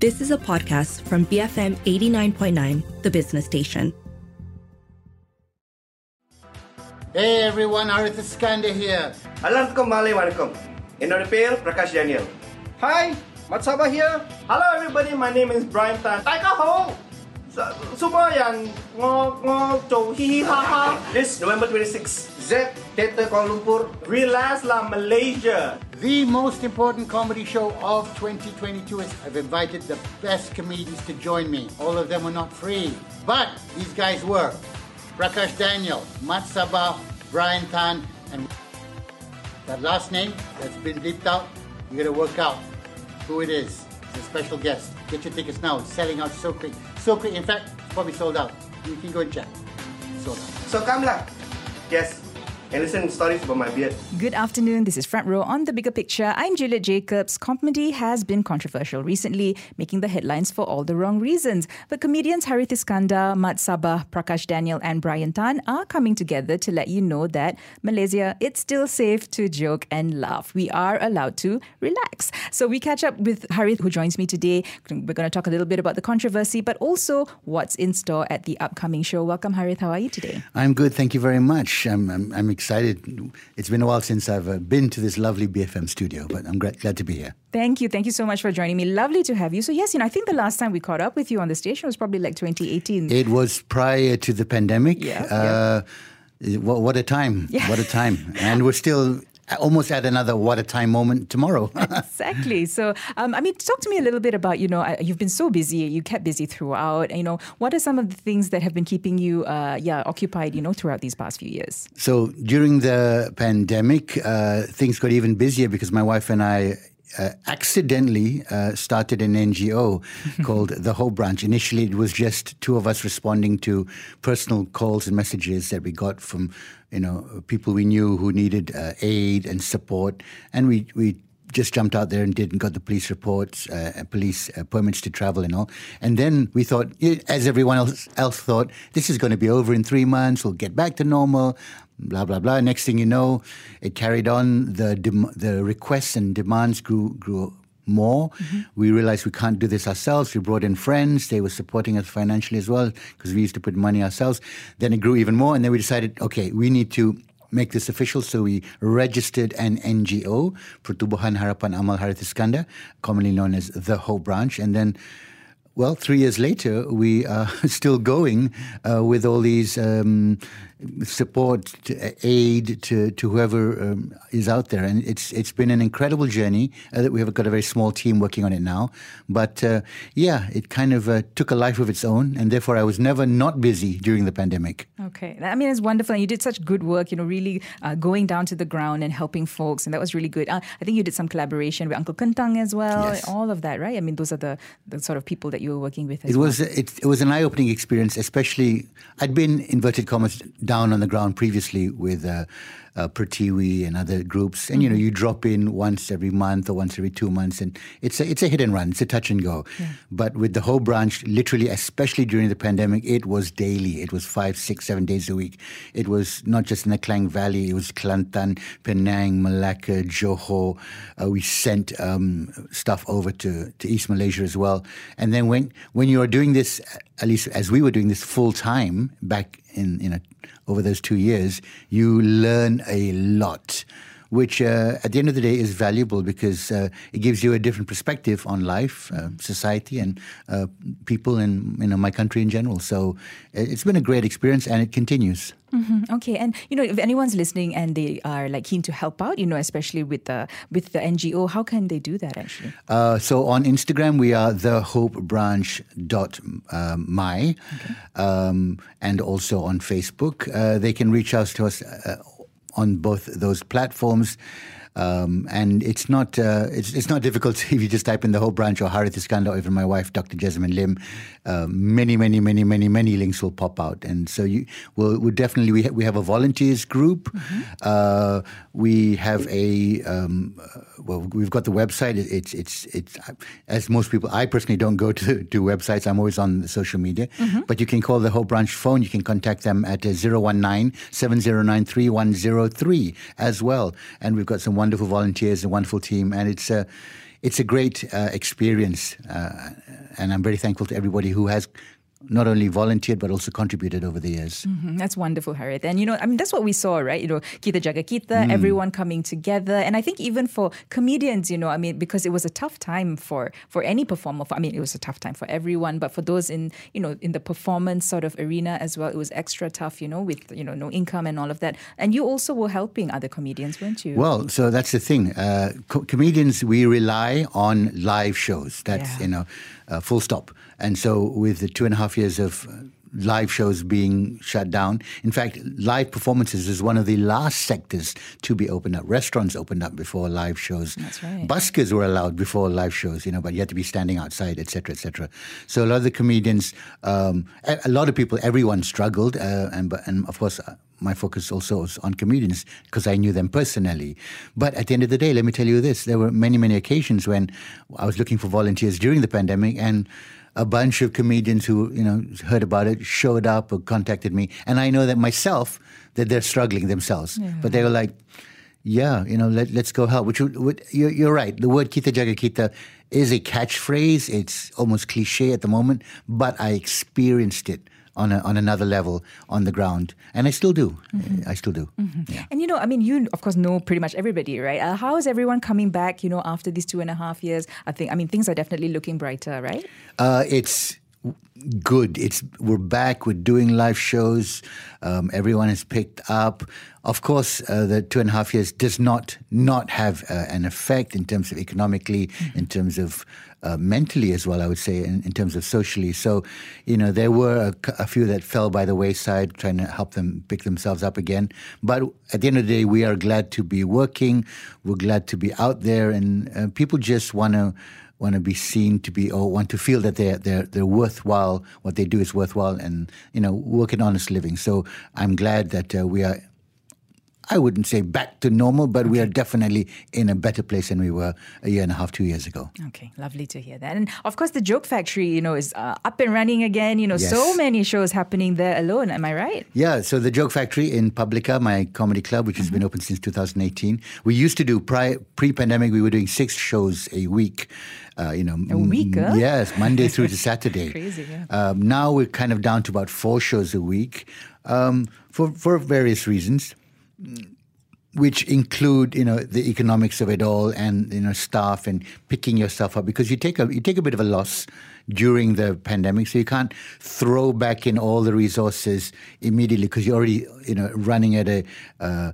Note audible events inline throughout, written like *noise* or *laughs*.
This is a podcast from BFM 89.9, the business station. Hey everyone, Harith Iskander here. Alarkum Malay Vanakkam. என்னோட பேர் Prakash Daniel. Hi மட்சாபா here hello everybody my name is Brian தான் டைகா ஹோ this November 26, Z Theatre Kuala Lumpur. Relax La Malaysia. The most important comedy show of 2022 is I've invited the best comedians to join me. All of them are not free, but these guys were Prakash Daniel, Mad Sabah, Brian Tan, and that last name that's been bleeped out. You gotta work out who it is. A special guest. Get your tickets now. It's selling out so quick. So quick. In fact, probably sold out. You can go and check. Sold out. So come lah. Yes. And listen to stories about my beard. Good afternoon. This is Front Row on The Bigger Picture. I'm Juliet Jacobs. Comedy has been controversial recently, making the headlines for all the wrong reasons. But comedians Harith Iskander, Mad Sabah, Prakash Daniel, and Brian Tan are coming together to let you know that Malaysia, it's still safe to joke and laugh. We are allowed to relax. So we catch up with Harith, who joins me today. We're going to talk a little bit about the controversy, but also what's in store at the upcoming show. Welcome, Harith. How are you today? I'm good. Thank you very much. I'm, I'm, I'm excited. It's been a while since I've uh, been to this lovely BFM studio, but I'm glad, glad to be here. Thank you. Thank you so much for joining me. Lovely to have you. So, yes, you know, I think the last time we caught up with you on the station was probably like 2018. It was prior to the pandemic. Yeah, Uh, What, what a time. Yeah. What a time. and we're still almost at another what a time moment tomorrow. *laughs* exactly. So, um, I mean, talk to me a little bit about, you know, you've been so busy, you kept busy throughout. You know, what are some of the things that have been keeping you, uh, yeah, occupied, you know, throughout these past few years? So during the pandemic, uh, things got even busier because my wife and I uh, accidentally uh, started an NGO *laughs* called the Hope Branch. Initially, it was just two of us responding to personal calls and messages that we got from, you know, people we knew who needed uh, aid and support, and we we just jumped out there and did and got the police reports, uh, police uh, permits to travel and all. And then we thought, as everyone else, else thought, this is going to be over in three months. We'll get back to normal. Blah blah blah. Next thing you know, it carried on. The dem- the requests and demands grew grew more. We realized we can't do this ourselves. We brought in friends. They were supporting us financially as well because we used to put money ourselves. Then it grew even more, and then we decided, okay, we need to make this official. So we registered an NGO, Pertubuhan Harapan Amal Harith Iskander, commonly known as the Hope Branch, and then. Well, three years later, we are *laughs* still going uh, with all these um, support, to, aid to, to whoever um, is out there, and it's it's been an incredible journey. Uh, that we have got a very small team working on it now, but uh, yeah, it kind of uh, took a life of its own, and therefore I was never not busy during the pandemic. Okay. I mean, it's wonderful. And you did such good work, you know, really uh, going down to the ground and helping folks. And that was really good. Uh, I think you did some collaboration with Uncle Kentang as well. Yes. All of that, right? I mean, those are the, the sort of people that you were working with as It well. was it, it was an eye opening experience, especially I'd been inverted commas down on the ground previously with uh, uh, Pertiwi and other groups, and you know you drop in once every month or once every two months, and it's a it's a hit and run, it's a touch and go. But with the Hope Branch, literally, especially during the pandemic, it was daily. It was five, six, seven days a week. It was not just in the Klang Valley; it was Kelantan, Penang, Malacca, Johor. Uh, we sent um, stuff over to, to East Malaysia as well. And then when when you are doing this, at least as we were doing this full time back in you know over those two years, you learn a lot. Which uh, at the end of the day is valuable because uh, it gives you a different perspective on life, uh, society, and uh, people, in you know my country in general. So uh, it's been a great experience, and it continues. Mhm. Okay, and you know, if anyone's listening and they are like keen to help out, you know, especially with the with the NGO, how can they do that actually? Uh, so on Instagram, we are the Hope Branch dot um, my, um, and also on Facebook. Uh, they can reach out to us uh, on both those platforms. Um, and it's not uh, it's, it's not difficult *laughs* if you just type in the Hope Branch or Harith Iskander or even my wife, Dr. Jasmine Lim. Uh, many, many, many, many, many links will pop out, and so you will we'll definitely we ha- we have a volunteers group. Uh, we have a um, uh, well, we've got the website. It- It's it's it's as most people. I personally don't go to to websites. I'm always on social media, but you can call the Hope Branch phone. You can contact them at uh, 019 709 3103 as well. And we've got some wonderful volunteers, a wonderful team, and it's uh, it's a great uh, experience, uh, and I'm very thankful to everybody who has not only volunteered but also contributed over the years. Mm, That's wonderful, Harith. And you know, I mean, that's what we saw, right? You know, Kita Jaga Kita, everyone coming together, and I think even for comedians, you know, I mean, because it was a tough time for for any performer. For, I mean, it was a tough time for everyone, but for those in you know in the performance sort of arena as well, it was extra tough. You know, with you know no income and all of that. And you also were helping other comedians, weren't you? Well, so that's the thing. Uh, co- comedians, we rely on live shows. That's, Yeah. you know, uh, full stop. And so with the two and a half years of live shows being shut down, in fact, live performances is one of the last sectors to be opened up. Restaurants opened up before live shows. That's right. Buskers were allowed before live shows, you know, but you had to be standing outside, etc., etc. So a lot of the comedians, um, a, lot of people, everyone struggled, uh, and but- and of course. Uh, my focus also was on comedians because I knew them personally. But at the end of the day, let me tell you this: there were many, many occasions when I was looking for volunteers during the pandemic, and a bunch of comedians who you know heard about it showed up or contacted me, and I know that myself that they're struggling themselves, but they were like. Yeah, you know, let, let's go help. Which would, you're, you're right. The word kita jaga kita is a catchphrase. It's almost cliche at the moment, but I experienced it on a, on another level on the ground, and I still do. I still do. Yeah. And you know, I mean, you of course know pretty much everybody, right? Uh, how is everyone coming back? You know, after these two and a half years, I think. I mean, things are definitely looking brighter, right? Uh, it's good. It's we're back. We're doing live shows. Um, everyone has picked up. Of course, uh, the two and a half years does not not have uh, an effect in terms of economically, in terms of uh, mentally as well. I would say in, in terms of socially. So, you know, there were a, a few that fell by the wayside, trying to help them pick themselves up again. But at the end of the day, we are glad to be working. We're glad to be out there, and uh, people just want to want to be seen to be or want to feel that they're they're they're worthwhile. What they do is worthwhile, and you know, work an honest living. So I'm glad that uh, we are. I wouldn't say back to normal, but we are definitely in a better place than we were a year and a half, two years ago. Okay, lovely to hear that. And of course, the Joke Factory, you know, is uh, up and running again. You know, so many shows happening there alone. Am I right? Yeah, so the Joke Factory in Publika, my comedy club, which has been open since 2018. We used to do pri- pre-pandemic. We were doing six shows a week. Uh, you know, A week, huh? Yes, Monday through to *laughs* Saturday. Crazy, yeah. Um, now we're kind of down to about four shows a week um, for for various reasons which include you know the economics of it all and you know staff and picking yourself up because you take a you take a bit of a loss during the pandemic. So you can't throw back in all the resources immediately because you're already you know running at a uh,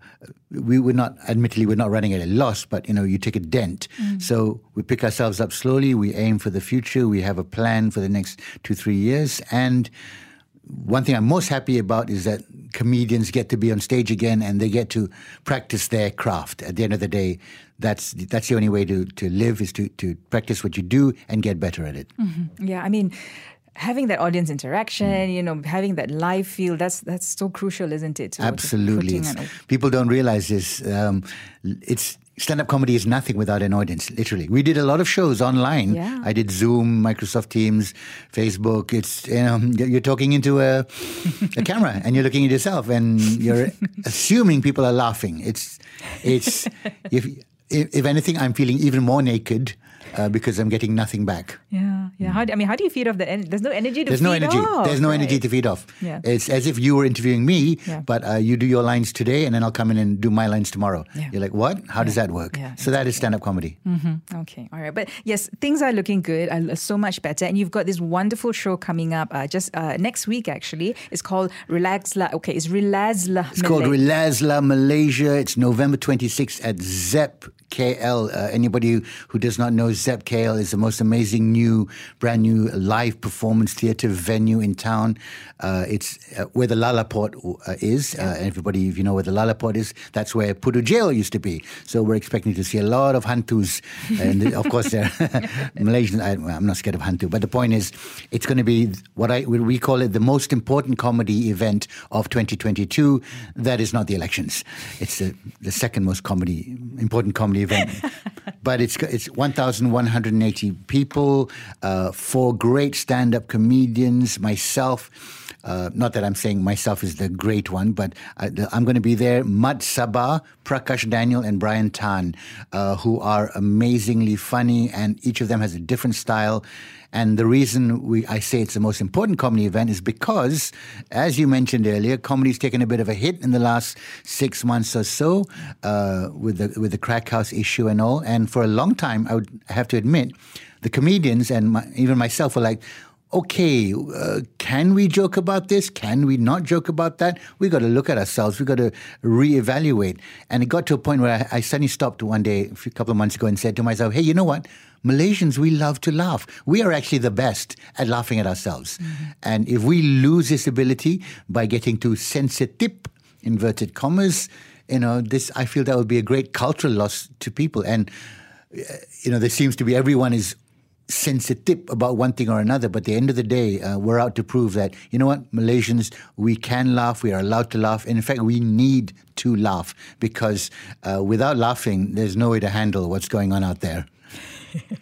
we were not admittedly we're not running at a loss but you know you take a dent. So we pick ourselves up slowly. We aim for the future. We have a plan for the next 2 3 years. And one thing I'm most happy about is that comedians get to be on stage again and they get to practice their craft. At the end of the day, that's that's the only way to, to live is to, to practice what you do and get better at it. Yeah, I mean, having that audience interaction, Mm. you know, having that live feel, that's that's so crucial, isn't it? Absolutely. people don't realize this. Um, it's stand-up comedy is nothing without an audience. Literally, we did a lot of shows online. Yeah. I did Zoom, Microsoft Teams, Facebook. It's you know you're talking into a, a camera and you're looking at yourself and you're *laughs* assuming people are laughing. It's it's if, if anything, I'm feeling even more naked uh, because I'm getting nothing back. Yeah, yeah. How do, I mean, how do you feed off the? En- there's no energy to There's no energy. off, There's no energy to feed off. Yeah. It's as if you were interviewing me, Yeah. but uh, you do your lines today, and then I'll come in and do my lines tomorrow. Yeah. You're like, what? How does that work? Yeah, so that is stand-up comedy. Okay, all right. But yes, things are looking good, uh, so much better. And you've got this wonderful show coming up uh, just uh, next week, actually. It's called Relax La. Okay, it's Relax La. It's called Relazz-lah Malaysia. It's November 26th at Zepp KL. Uh, anybody who does not know Zepp KL is the most amazing new, brand new live performance theatre venue in town. Uh, it's uh, where the Lalaport uh, is. Uh, everybody, if you know where the Lalaport is, that's where Pudu Jail used to be. So we're expecting to see a lot of hantus. *laughs* And of course, they're *laughs* Malaysians. I, I'm not scared of hantu. But the point is, it's going to be what I we call it the most important comedy event of 2022. That is not the elections. It's the, the second most comedy important comedy event. *laughs* but it's it's 1,180 people, uh, four great stand-up comedians, myself. Uh, not that I'm saying myself is the great one, but I, am going to be there. Mad Sabah, Prakash Daniel, and Brian Tan, uh, who are amazingly funny, and each of them has a different style. And the reason we I say it's the most important comedy event is because, as you mentioned earlier, comedy's taken a bit of a hit in the last six months or so uh, with the with the crack house issue and all. And for a long time, I would have to admit, the comedians and my, even myself were like, okay, uh, can we joke about this? Can we not joke about that? We got to look at ourselves. We got to reevaluate. And it got to a point where I, I suddenly stopped one day, a couple of months ago, and said to myself, "Hey, you know what? Malaysians, we love to laugh. We are actually the best at laughing at ourselves. Mm-hmm. And if we lose this ability by getting too sensitive, inverted commas, you know, this I feel that would be a great cultural loss to people. And uh, you know, there seems to be everyone is sensitive about one thing or another, but at the end of the day, uh, we're out to prove that, you know what, Malaysians, we can laugh, we are allowed to laugh. And in fact, we need to laugh because uh, without laughing, there's no way to handle what's going on out there.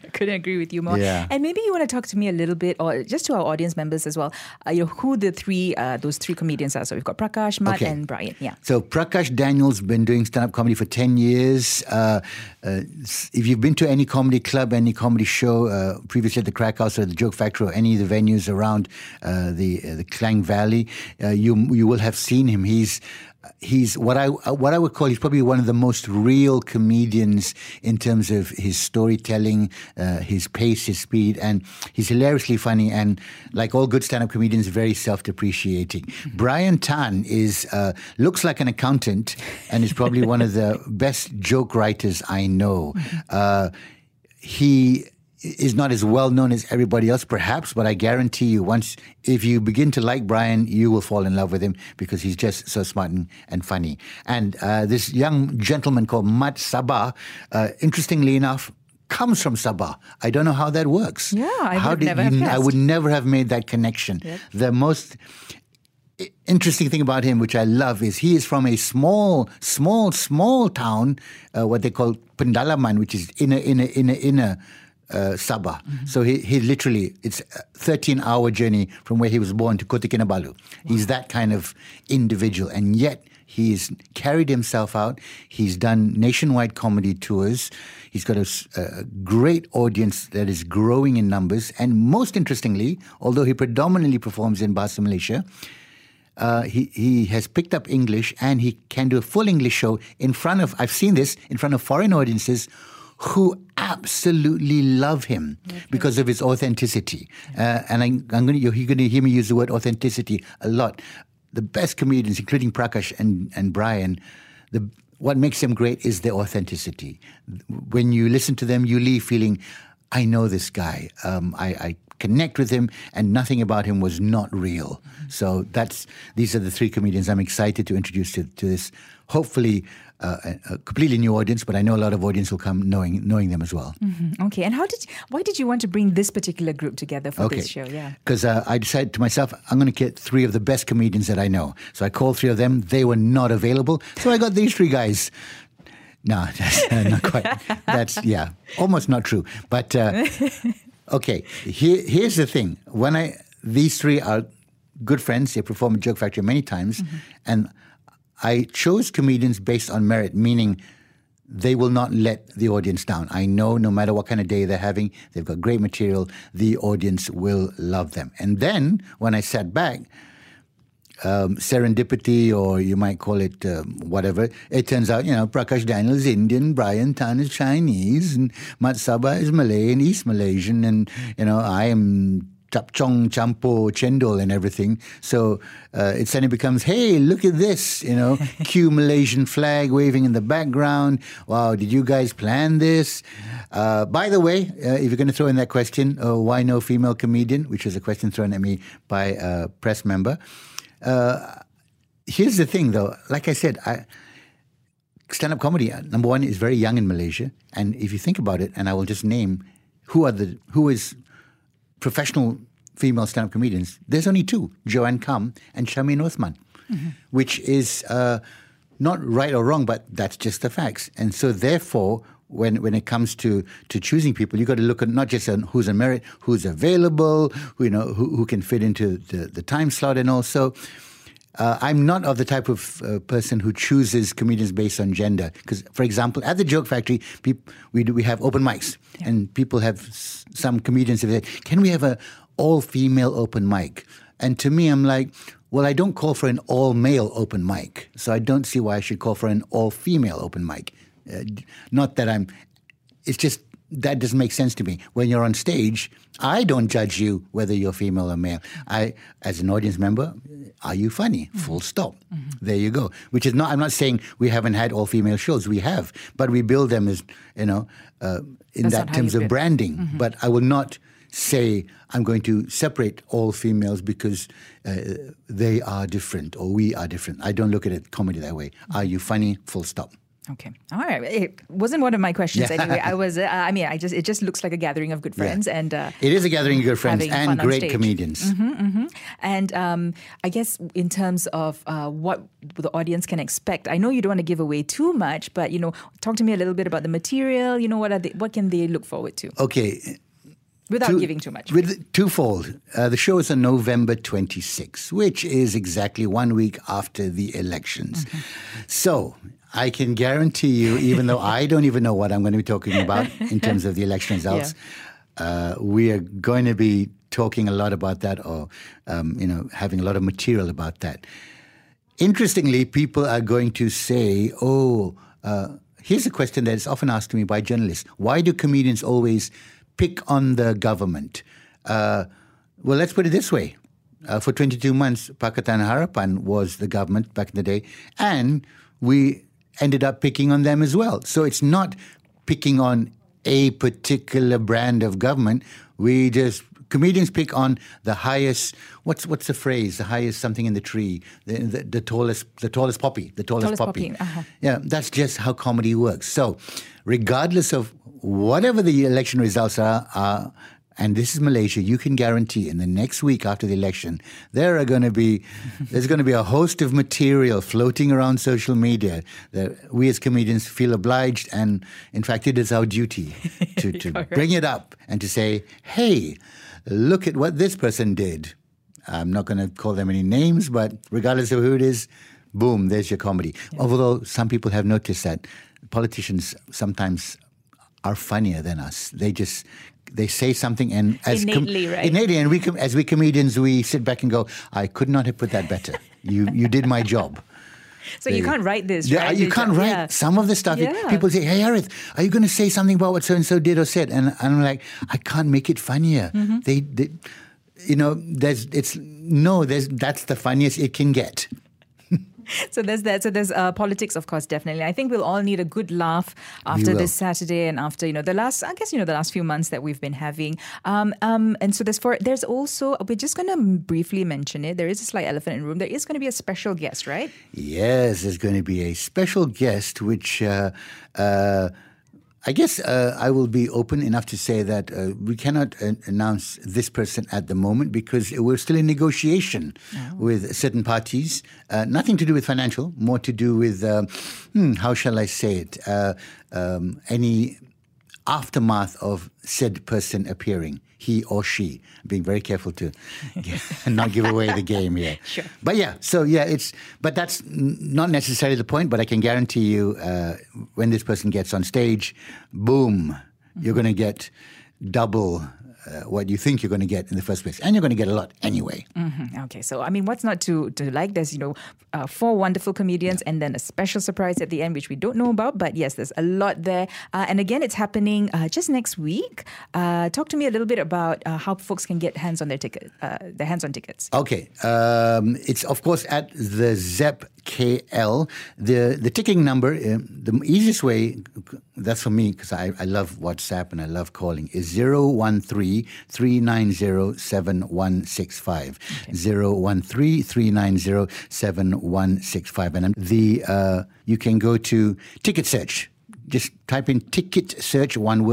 I *laughs* couldn't agree with you more. Yeah. And maybe you want to talk to me a little bit, or just to our audience members as well. Uh, you know who the three uh, those three comedians are. So we've got Prakash, Mad, okay. and Brian. Yeah. So Prakash Daniel's been doing stand up comedy for ten years. Uh, uh, if you've been to any comedy club, any comedy show, uh, previously at the Crack House or the Joke Factory or any of the venues around uh, the the Klang Valley, you you will have seen him. He's he's what I what I would call he's probably one of the most real comedians in terms of his storytelling, uh, his pace, his speed, and he's hilariously funny and like all good stand-up comedians, very self-depreciating. Mm-hmm. Brian Tan is uh, looks like an accountant and is probably one of the *laughs* best joke writers I know. Mm-hmm. Uh, he is not as well known as everybody else, perhaps, but I guarantee you, once if you begin to like Brian, you will fall in love with him because he's just so smart and, and funny. And uh, this young gentleman called Mad Sabah, uh, interestingly enough, comes from Sabah. I don't know how that works. Yeah, I how would never you, have I would never have made that connection. Yep. The most interesting thing about him, which I love, is he is from a small, small, small town, uh, what they call Pedalaman, which is inner, inner, inner, inner uh, Sabah. Mm-hmm. So he, he literally, it's a 13 hour journey from where he was born to Kota Kinabalu. Wow. He's that kind of individual. And yet he's carried himself out. He's done nationwide comedy tours. He's got a, a great audience that is growing in numbers. And most interestingly, although he predominantly performs in Bahasa Malaysia, uh, he, he has picked up English and he can do a full English show in front of, I've seen this, in front of foreign audiences who absolutely love him because of his authenticity. Uh, and I, am going to, you're going to hear me use the word authenticity a lot. The best comedians, including Prakash and, and Brian, the, what makes them great is their authenticity. When you listen to them, you leave feeling, I know this guy. Um, I, I connect with him, and nothing about him was not real. Mm-hmm. So that's these are the three comedians I'm excited to introduce to, to this. Hopefully, uh, a, completely new audience, but I know a lot of audience will come knowing knowing them as well. Mm-hmm. Okay, and how did why did you want to bring this particular group together for okay. this show? Yeah, because uh, I decided to myself I'm going to get three of the best comedians that I know. So I called three of them. They were not available, so I got these three guys. No, *laughs* that's uh, not quite. That's *laughs* yeah, almost not true. But uh, *laughs* okay, here, here's the thing: when I these three are good friends, they perform at Joke Factory many times, mm-hmm. and I chose comedians based on merit, meaning they will not let the audience down. I know no matter what kind of day they're having, they've got great material, the audience will love them. And then when I sat back, um, serendipity, or you might call it um, whatever. It turns out, you know, Prakash Daniel is Indian, Brian Tan is Chinese, and Mad Sabah is Malay and East Malaysian, and you know, I am chapchong, champo, chendol, and everything. So uh, it suddenly becomes, hey, look at this, you know, *laughs* cue Malaysian flag waving in the background. Wow, did you guys plan this? Uh, by the way, uh, if you're going to throw in that question, uh, why no female comedian, which is a question thrown at me by a press member. Uh, here's the thing, though. Like I said, I, stand-up comedy, uh, number one, is very young in Malaysia. And if you think about it, and I will just name who are the who is professional female stand-up comedians, there's only two, Joanne Kam and Charmaine Othman, mm-hmm. which is uh, not right or wrong, but that's just the facts. And so therefore, when when it comes to to choosing people, you've got to look at not just on who's on merit, who's available, who you know who, who can fit into the, the time slot, and also. Uh, I'm not of the type of uh, person who chooses comedians based on gender. Because, for example, at the Joke Factory, peop- we do, we have open mics, yeah. and people have s- some comedians have said, "Can we have a all female open mic?" And to me, I'm like, well, I don't call for an all male open mic, so I don't see why I should call for an all female open mic. Uh, not that I'm. It's just that doesn't make sense to me. When you're on stage, I don't judge you whether you're female or male. I, as an audience member, are you funny? Mm-hmm. Full stop. Mm-hmm. There you go. Which is not. I'm not saying we haven't had all female shows. We have, but we build them as you know, uh, in That's that terms of branding. Mm-hmm. But I will not say I'm going to separate all females because uh, they are different or we are different. I don't look at it comedy that way. Are you funny? Full stop. Okay. All right. It wasn't one of my questions yeah. anyway. I *laughs* was. Uh, I mean, I just. It just looks like a gathering of good friends, yeah. and uh, it is a gathering of good friends and great comedians. Mm-hmm, mm-hmm. And um, I guess in terms of uh, what the audience can expect, I know you don't want to give away too much, but you know, talk to me a little bit about the material. You know, what are they, what can they look forward to? Okay. Without Two, giving too much. With twofold. Uh, the show is on November 26, which is exactly one week after the elections. Mm-hmm. So I can guarantee you, even though I don't even know what I'm going to be talking about in terms of the election *laughs* results, yeah. uh, we are going to be talking a lot about that, or um, you know, having a lot of material about that. Interestingly, people are going to say, "Oh." Uh, here's a question that is often asked to me by journalists: Why do comedians always pick on the government. Uh, well, let's put it this way. Uh, for 22 months, Pakatan Harapan was the government back in the day, and we ended up picking on them as well. So it's not picking on a particular brand of government. We just comedians pick on the highest. What's what's the phrase? The highest something in the tree. The, the, the tallest the tallest poppy. The tallest, tallest poppy. poppy. Uh-huh. Yeah, that's just how comedy works. So, regardless of whatever the election results are, are and this is Malaysia, you can guarantee in the next week after the election, there are going to be *laughs* there's going to be a host of material floating around social media that we as comedians feel obliged and in fact it is our duty *laughs* to, to bring it up and to say, hey, look at what this person did. I'm not going to call them any names, but regardless of who it is, boom, there's your comedy. Yeah. Although some people have noticed that politicians sometimes are funnier than us. They just they say something and as innately, com- right? innately, and we com- as we comedians we sit back and go, I could not have put that better. you you did my job. *laughs* So you can't write this, yeah, right? You can't write yeah. some of the stuff. Yeah. People say, "Hey, Harith, are you going to say something about what so and so did or said?" And, and, I'm like, I can't make it funnier. Mm-hmm. They, they, you know, there's it's no, there's that's the funniest it can get. So there's that. So there's uh, politics, of course, definitely. I think we'll all need a good laugh after this Saturday and after you know the last, I guess you know the last few months that we've been having. Um, um, and so there's for there's also we're just going to briefly mention it. There is a slight elephant in the room. There is going to be a special guest, right? Yes, there's going to be a special guest, which. Uh, uh, I guess uh, I will be open enough to say that uh, we cannot uh, announce this person at the moment because we're still in negotiation oh. with certain parties. Uh, nothing to do with financial, more to do with, uh, hmm, how shall I say it, uh, um, any aftermath of said person appearing he or she. Being very careful to *laughs* not give away the game here. *laughs* Sure. But yeah, so yeah, it's but that's not necessarily the point. But I can guarantee you, uh, when this person gets on stage, boom, mm-hmm. you're going to get double uh, what you think you're going to get in the first place, and you're going to get a lot anyway. Mm-hmm. Okay, so I mean, what's not to to like? There's you know uh, four wonderful comedians, yeah. and then a special surprise at the end, which we don't know about. But yes, there's a lot there, uh, and again, it's happening uh, just next week. Uh, talk to me a little bit about uh, how folks can get hands on their ticket, their hands on tickets. Okay, um, it's of course at the Zepp KL. The the ticking number, uh, the easiest way, that's for me because I, I love WhatsApp and I love calling, is 013 390 7165. 013 390 7165. And the, uh, you can go to Ticket Search. Just type in ticket search one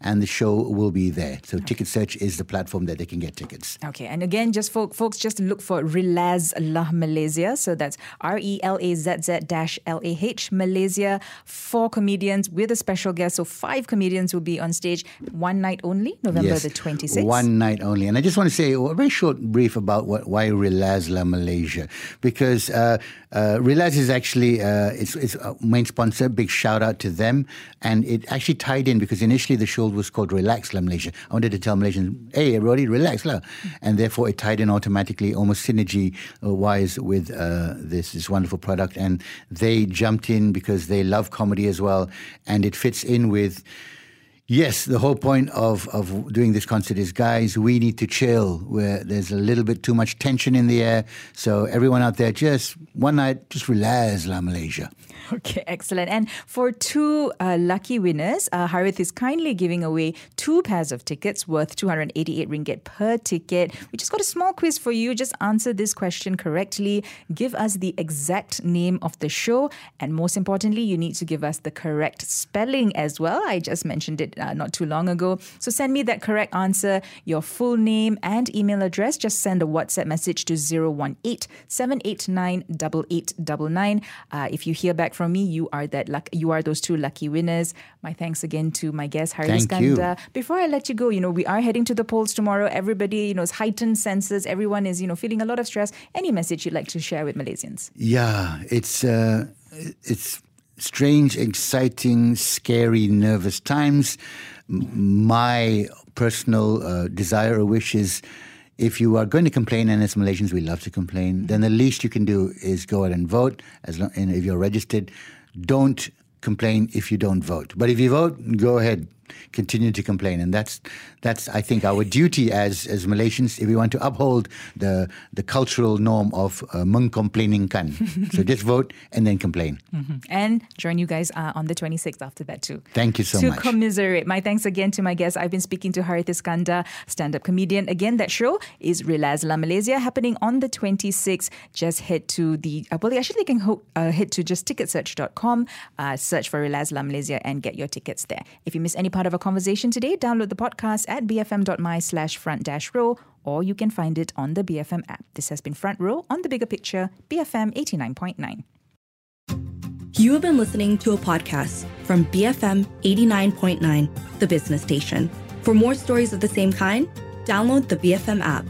and the show will be there. So ticket search is the platform that they can get tickets. Okay, and again, just for, folks, just look for Relazz-lah Malaysia. So that's R E L A Z Z dash L A H Malaysia. Four comedians with a special guest. So five comedians will be on stage one night only, November Yes, the 26th. One night only. And I just want to say a very short brief about what, why Relazz-lah Malaysia. Because uh, uh, Relazz is actually uh, it's, it's our main sponsor. Big shout out to them. And it actually tied in because initially the show was called Relax La Malaysia. I wanted to tell Malaysians, hey, everybody, relax la. And therefore it tied in automatically, almost synergy uh, wise with uh, this, this wonderful product. And they jumped in because they love comedy as well. And it fits in with. Yes, the whole point of, of doing this concert is, guys, we need to chill where there's a little bit too much tension in the air. So everyone out there, just one night, just relax, La Malaysia. Okay, excellent. And for two uh, lucky winners, uh, Harith is kindly giving away two pairs of tickets worth 288 ringgit per ticket. We just got a small quiz for you. Just answer this question correctly. Give us the exact name of the show. And most importantly, you need to give us the correct spelling as well. I just mentioned it uh, not too long ago. So send me that correct answer, your full name and email address. Just send a WhatsApp message to 018 789 8899. Uh, if you hear back from me, you are that luck- you are those two lucky winners. My thanks again to my guest Harry Thank. Skanda. Before I let you go, you know, we are heading to the polls tomorrow. Everybody, you know, is heightened senses. Everyone is, you know, feeling a lot of stress. Any message you'd like to share with Malaysians? Yeah, it's uh, it's strange, exciting, scary, nervous times. My personal uh, desire or wish is. If you are going to complain, and as Malaysians we love to complain, then the least you can do is go out and vote. As long, and if you're registered, don't complain if you don't vote. But if you vote, go ahead, continue to complain, and that's that's I think our duty as as Malaysians if we want to uphold the the cultural norm of uh, mengkomplainingkan. *laughs* so just vote and then complain. And join you guys uh, on the 26th after that too. Thank you so to much. commiserate. My thanks again to my guest. I've been speaking to Harith Iskander, stand-up comedian. Again, that show is Relazz-lah Malaysia happening on the 26th. Just head to the, uh, well, actually you can ho- uh, head to just ticketsearch.com, uh, search for Relazz-lah Malaysia and get your tickets there. If you miss any part of a conversation today, download the podcast at bfm.my slash front dash row or you can find it on the BFM app. This has been Front Row on the Bigger Picture, BFM 89.9. You have been listening to a podcast from BFM 89.9, the business station. For more stories of the same kind, download the BFM app.